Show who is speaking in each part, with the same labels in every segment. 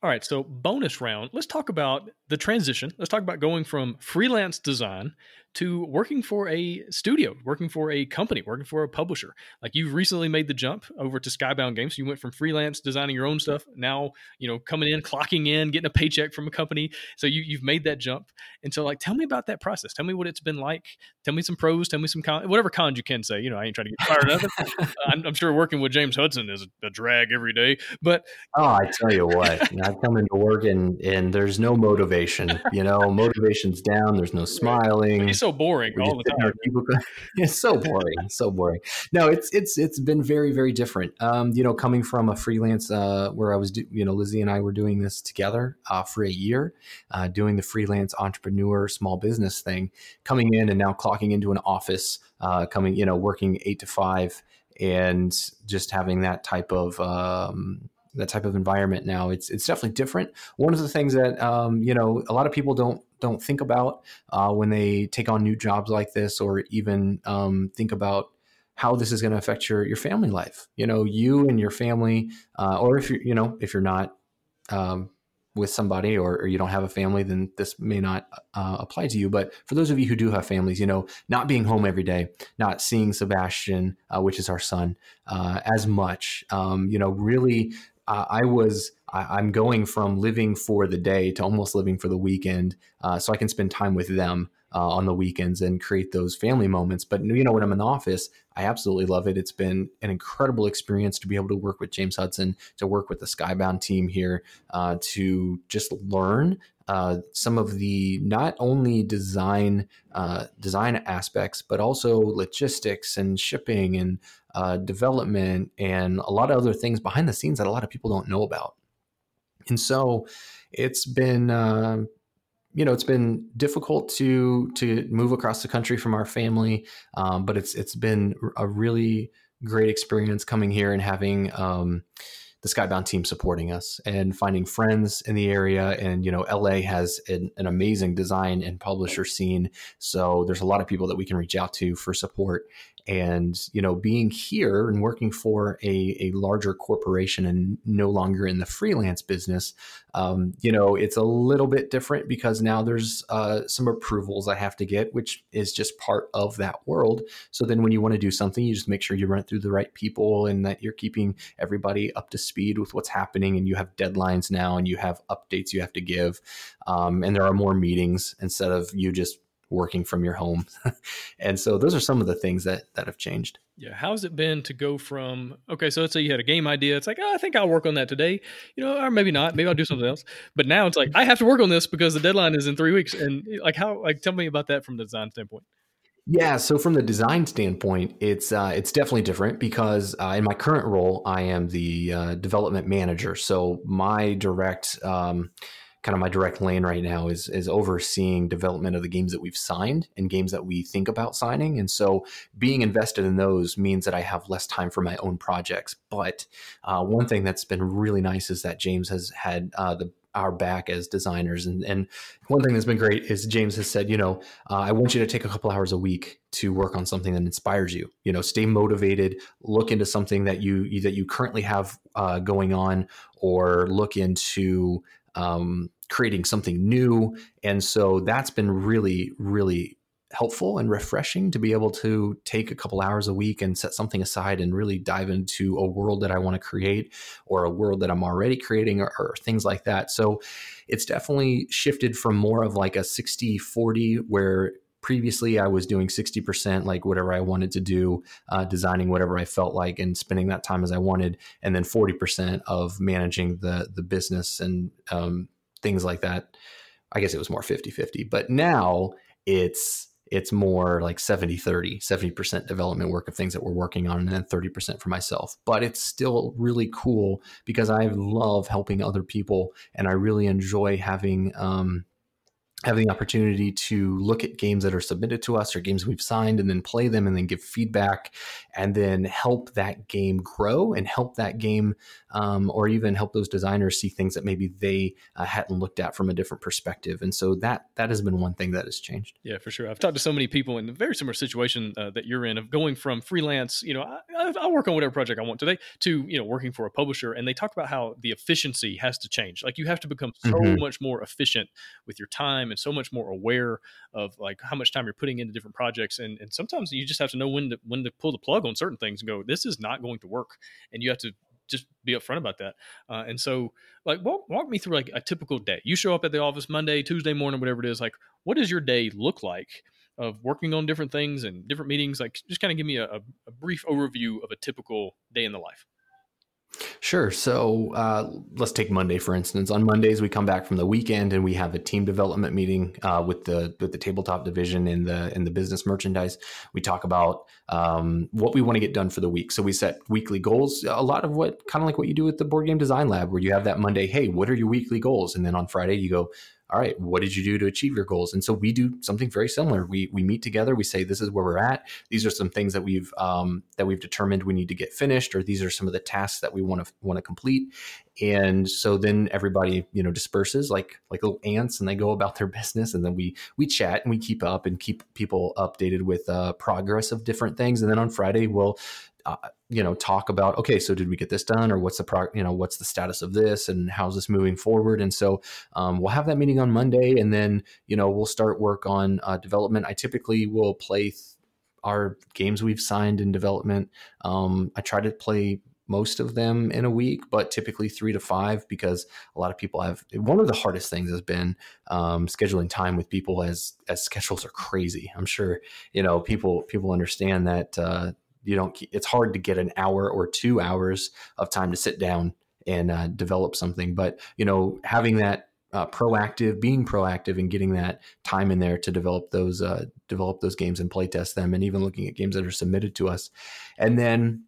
Speaker 1: All right, so bonus round. Let's talk about the transition. Let's talk about going from freelance design to working for a studio, working for a company, working for a publisher. Like you've recently made the jump over to Skybound Games. You went from freelance designing your own stuff, now you know coming in, clocking in, getting a paycheck from a company. So you you've made that jump. And so like, tell me about that process. Tell me what it's been like. Tell me some pros. Tell me some con, whatever cons you can say. You know, I ain't trying to get fired of it. I'm, I'm, sure working with James Hudson is a drag every day. But
Speaker 2: oh, I tell you what, I come into work and and there's no motivation. You know, motivation's down. There's no smiling.
Speaker 1: He's so boring all the time.
Speaker 2: it's so boring, so boring. No, it's it's it's been very very different. Um, you know, coming from a freelance uh, where I was, do, you know, Lizzie and I were doing this together uh, for a year, uh, doing the freelance entrepreneur small business thing, coming in and now clocking into an office, uh, coming you know working eight to five, and just having that type of um, that type of environment now. It's it's definitely different. One of the things that um, you know a lot of people don't don't think about uh, when they take on new jobs like this, or even um, think about how this is going to affect your your family life. You know, you and your family, uh, or if you you know if you're not um, with somebody or, or, you don't have a family, then this may not uh, apply to you. But for those of you who do have families, you know, not being home every day, not seeing Sebastian, uh, which is our son, uh, as much, um, you know, really uh, I was I, am going from living for the day to almost living for the weekend, uh, so I can spend time with them uh, on the weekends and create those family moments. But you know, when I'm in the office, I absolutely love it. It's been an incredible experience to be able to work with James Hudson, to work with the Skybound team here, uh, to just learn uh, some of the not only design uh, design aspects, but also logistics and shipping and uh, development and a lot of other things behind the scenes that a lot of people don't know about. And so it's been, uh, you know, it's been difficult to to move across the country from our family, um, but it's it's been a really great experience coming here and having. Um, the Skybound team supporting us and finding friends in the area. And, you know, LA has an, an, amazing design and publisher scene. So there's a lot of people that we can reach out to for support and you know being here and working for a, a larger corporation and no longer in the freelance business um, you know it's a little bit different because now there's uh, some approvals i have to get which is just part of that world. So then when you want to do something you just make sure you run it through the right people and that you're keeping everybody up to speed with what's happening and you have deadlines now and you have updates you have to give. Um, and there are more meetings instead of you just working from your home. and so those are some of the things that that have changed.
Speaker 1: Yeah, how's it been to go from okay, so let's say you had a game idea, it's like, oh, I think I'll work on that today, you know, or maybe not, maybe I'll do something else. But now it's like I have to work on this because the deadline is in 3 weeks and like how like tell me about that from the design standpoint.
Speaker 2: Yeah, so from the design standpoint, it's uh, it's definitely different because uh, in my current role, I am the uh, development manager. So my direct um, kind of my direct lane right now is is overseeing development of the games that we've signed and games that we think about signing. And so being invested in those means that I have less time for my own projects. But uh, one thing that's been really nice is that James has had uh, the our back as designers. And, and one thing that's been great is James has said, you know, uh, I want you to take a couple hours a week to work on something that inspires you. You know, stay motivated. Look into something that you, you that you currently have uh, going on, or look into um, creating something new. And so that's been really, really helpful and refreshing to be able to take a couple hours a week and set something aside and really dive into a world that I want to create or a world that I'm already creating or, or things like that. So it's definitely shifted from more of like a 60 40 where previously I was doing 60% like whatever I wanted to do, uh, designing whatever I felt like and spending that time as I wanted. And then 40% of managing the, the business and um, things like that. I guess it was more 50 50, but now it's, it's more like 70 30 70% development work of things that we're working on and then 30% for myself but it's still really cool because i love helping other people and i really enjoy having um, having the opportunity to look at games that are submitted to us or games we've signed and then play them and then give feedback and then help that game grow and help that game um, or even help those designers see things that maybe they uh, hadn't looked at from a different perspective. And so that that has been one thing that has changed.
Speaker 1: Yeah for sure. I've talked to so many people in a very similar situation uh, that you're in of going from freelance you know I, I work on whatever project i want today to you know working for a publisher and they talk about how the efficiency has to change. Like you have to become so mm-hmm. much more efficient with your time and so much more aware of like how much time you're putting into different projects and, and sometimes you just have to know when to when to pull the plug on certain things and go this is not going to work and you have to just be upfront about that. Uh, and so like walk, walk me through like a typical day. You show up at the office monday tuesday morning whatever it is like what does your day look like of working on different things and different meetings? Like just kind of give me a, a brief overview of a typical day in the life
Speaker 2: Sure. So uh, let's take Monday for instance. On Mondays, we come back from the weekend and we have a team development meeting uh, with the with the tabletop division in the in the business merchandise. We talk about um, what we want to get done for the week. So we set weekly goals. A lot of what kind of like what you do with the board game design lab, where you have that Monday. Hey, what are your weekly goals? And then on Friday, you go all right, what did you do to achieve your goals? And so we do something very similar. We we meet together. We say this is where we're at. These are some things that we've um, that we've determined we need to get finished, or these are some of the tasks that we want to want to complete. And so then everybody you know disperses like like little ants, and they go about their business. And then we we chat and we keep up and keep people updated with uh, progress of different things. And then on Friday we'll uh, you know talk about okay so did we get this done or what's the pro you know what's the status of this and how's this moving forward and so um, we'll have that meeting on monday and then you know we'll start work on uh, development i typically will play th- our games we've signed in development um, i try to play most of them in a week, but typically three to five because a lot of people have. One of the hardest things has been um, scheduling time with people as as schedules are crazy. I'm sure you know people people understand that uh, you don't it's hard to get an hour or two hours of time to sit down and uh, develop something. But you know having that uh, proactive being proactive and getting that time in there to develop those uh, develop those games and play test them and even looking at games that are submitted to us. And then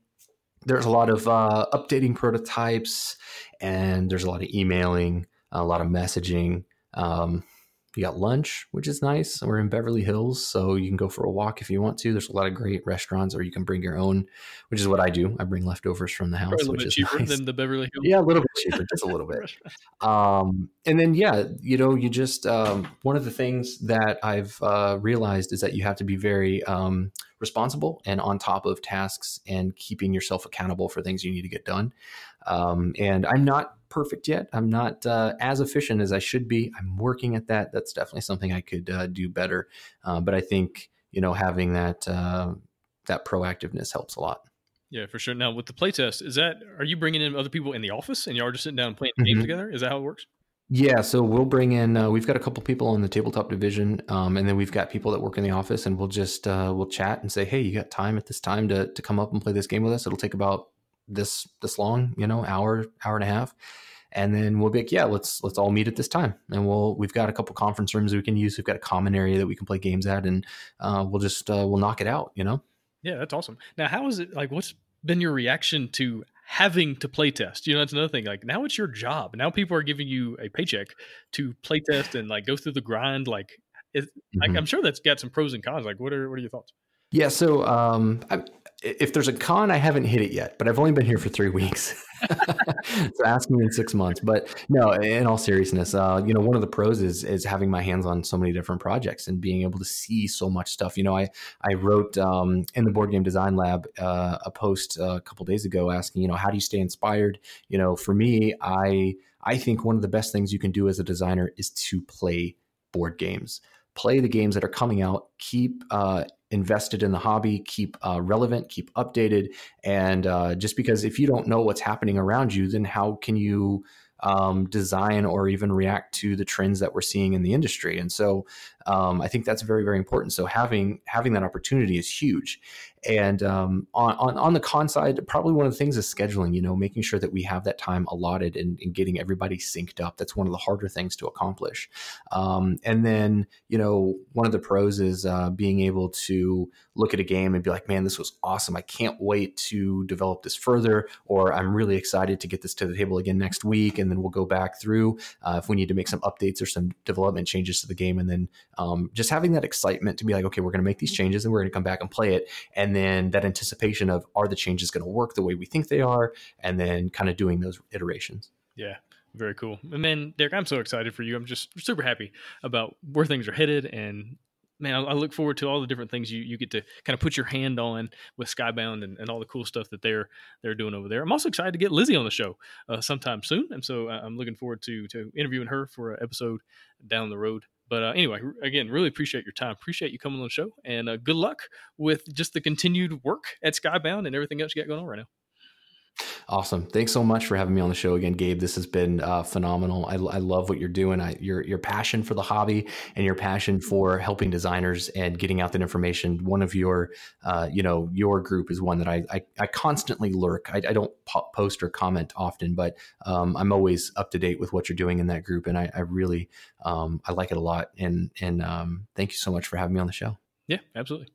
Speaker 2: there's a lot of uh, updating prototypes and there's a lot of emailing a lot of messaging um, you got lunch, which is nice. We're in Beverly Hills, so you can go for a walk if you want to. There's a lot of great restaurants, or you can bring your own, which is what I do. I bring leftovers from the house,
Speaker 1: Probably a
Speaker 2: which
Speaker 1: bit
Speaker 2: is
Speaker 1: cheaper
Speaker 2: nice.
Speaker 1: than the Beverly Hills.
Speaker 2: Yeah, a little bit cheaper, just a little bit. Um, and then yeah, you know, you just um, one of the things that I've uh, realized is that you have to be very um, responsible and on top of tasks and keeping yourself accountable for things you need to get done. Um, and I'm not perfect yet. I'm not uh, as efficient as I should be. I'm working at that. That's definitely something I could uh, do better. Uh, but I think you know having that uh, that proactiveness helps a lot.
Speaker 1: Yeah, for sure. Now with the playtest, is that are you bringing in other people in the office and you are just sitting down and playing mm-hmm. games together? Is that how it works?
Speaker 2: Yeah, so we'll bring in. Uh, we've got a couple people in the tabletop division, um, and then we've got people that work in the office, and we'll just uh, we'll chat and say, "Hey, you got time at this time to to come up and play this game with us? It'll take about this this long, you know, hour hour and a half." and then we'll be like, yeah, let's let's all meet at this time, and we'll we've got a couple conference rooms we can use. We've got a common area that we can play games at, and uh, we'll just uh, we'll knock it out. You know?
Speaker 1: Yeah, that's awesome. Now, how is it like? What's been your reaction to having to play test? You know, that's another thing. Like now it's your job. Now people are giving you a paycheck to play test and like go through the grind. Like, it, mm-hmm. like I'm sure that's got some pros and cons. Like, what are what are your thoughts?
Speaker 2: Yeah, so um, I, if there's a con, I haven't hit it yet, but I've only been here for three weeks. so ask me in six months. But no, in all seriousness, uh, you know, one of the pros is is having my hands on so many different projects and being able to see so much stuff. You know, I I wrote um, in the board game design lab uh, a post a couple days ago asking, you know, how do you stay inspired? You know, for me, I I think one of the best things you can do as a designer is to play board games play the games that are coming out, keep uh, invested in the hobby, keep uh, relevant, keep updated. And uh, just because if you don't know what's happening around you, then how can you um, design or even react to the trends that we're seeing in the industry? And so um, I think that's very, very important. So having having that opportunity is huge. And um, on, on, on the con side, probably one of the things is scheduling. You know, making sure that we have that time allotted and, and getting everybody synced up. That's one of the harder things to accomplish. Um, and then you know, one of the pros is uh, being able to look at a game and be like, man, this was awesome. I can't wait to develop this further, or I'm really excited to get this to the table again next week. And then we'll go back through uh, if we need to make some updates or some development changes to the game. And then um, just having that excitement to be like, okay, we're going to make these changes and we're going to come back and play it. And then that anticipation of are the changes going to work the way we think they are? And then kind of doing those iterations.
Speaker 1: Yeah. Very cool. And then, Derek, I'm so excited for you. I'm just super happy about where things are headed and man, I, I, look forward to all the different things you, you get to kind of put your hand on with Skybound and, and all the cool stuff that they're they're doing over there. I'm also excited to get Lizzie on the show uh, sometime soon, and so uh, I'm looking forward to to interviewing her for an episode down the road. But uh, anyway, again, really appreciate your time. Appreciate you coming on the show, and uh, good luck with just the continued work at Skybound and everything else you got going on right now.
Speaker 2: Awesome. Thanks so much for having me on the show again, Gabe. This has been uh, phenomenal. I, I, love what you're doing. I, your your passion for the hobby and your passion for helping designers and getting out that information. One of your, uh, you know, your group is one that I I, I constantly lurk. I, I don't post or comment often, but um, I'm always up to date with what you're doing in that group, and I, I really um, I like it a lot. And and um, thank you so much for having me on the show.
Speaker 1: Yeah, absolutely.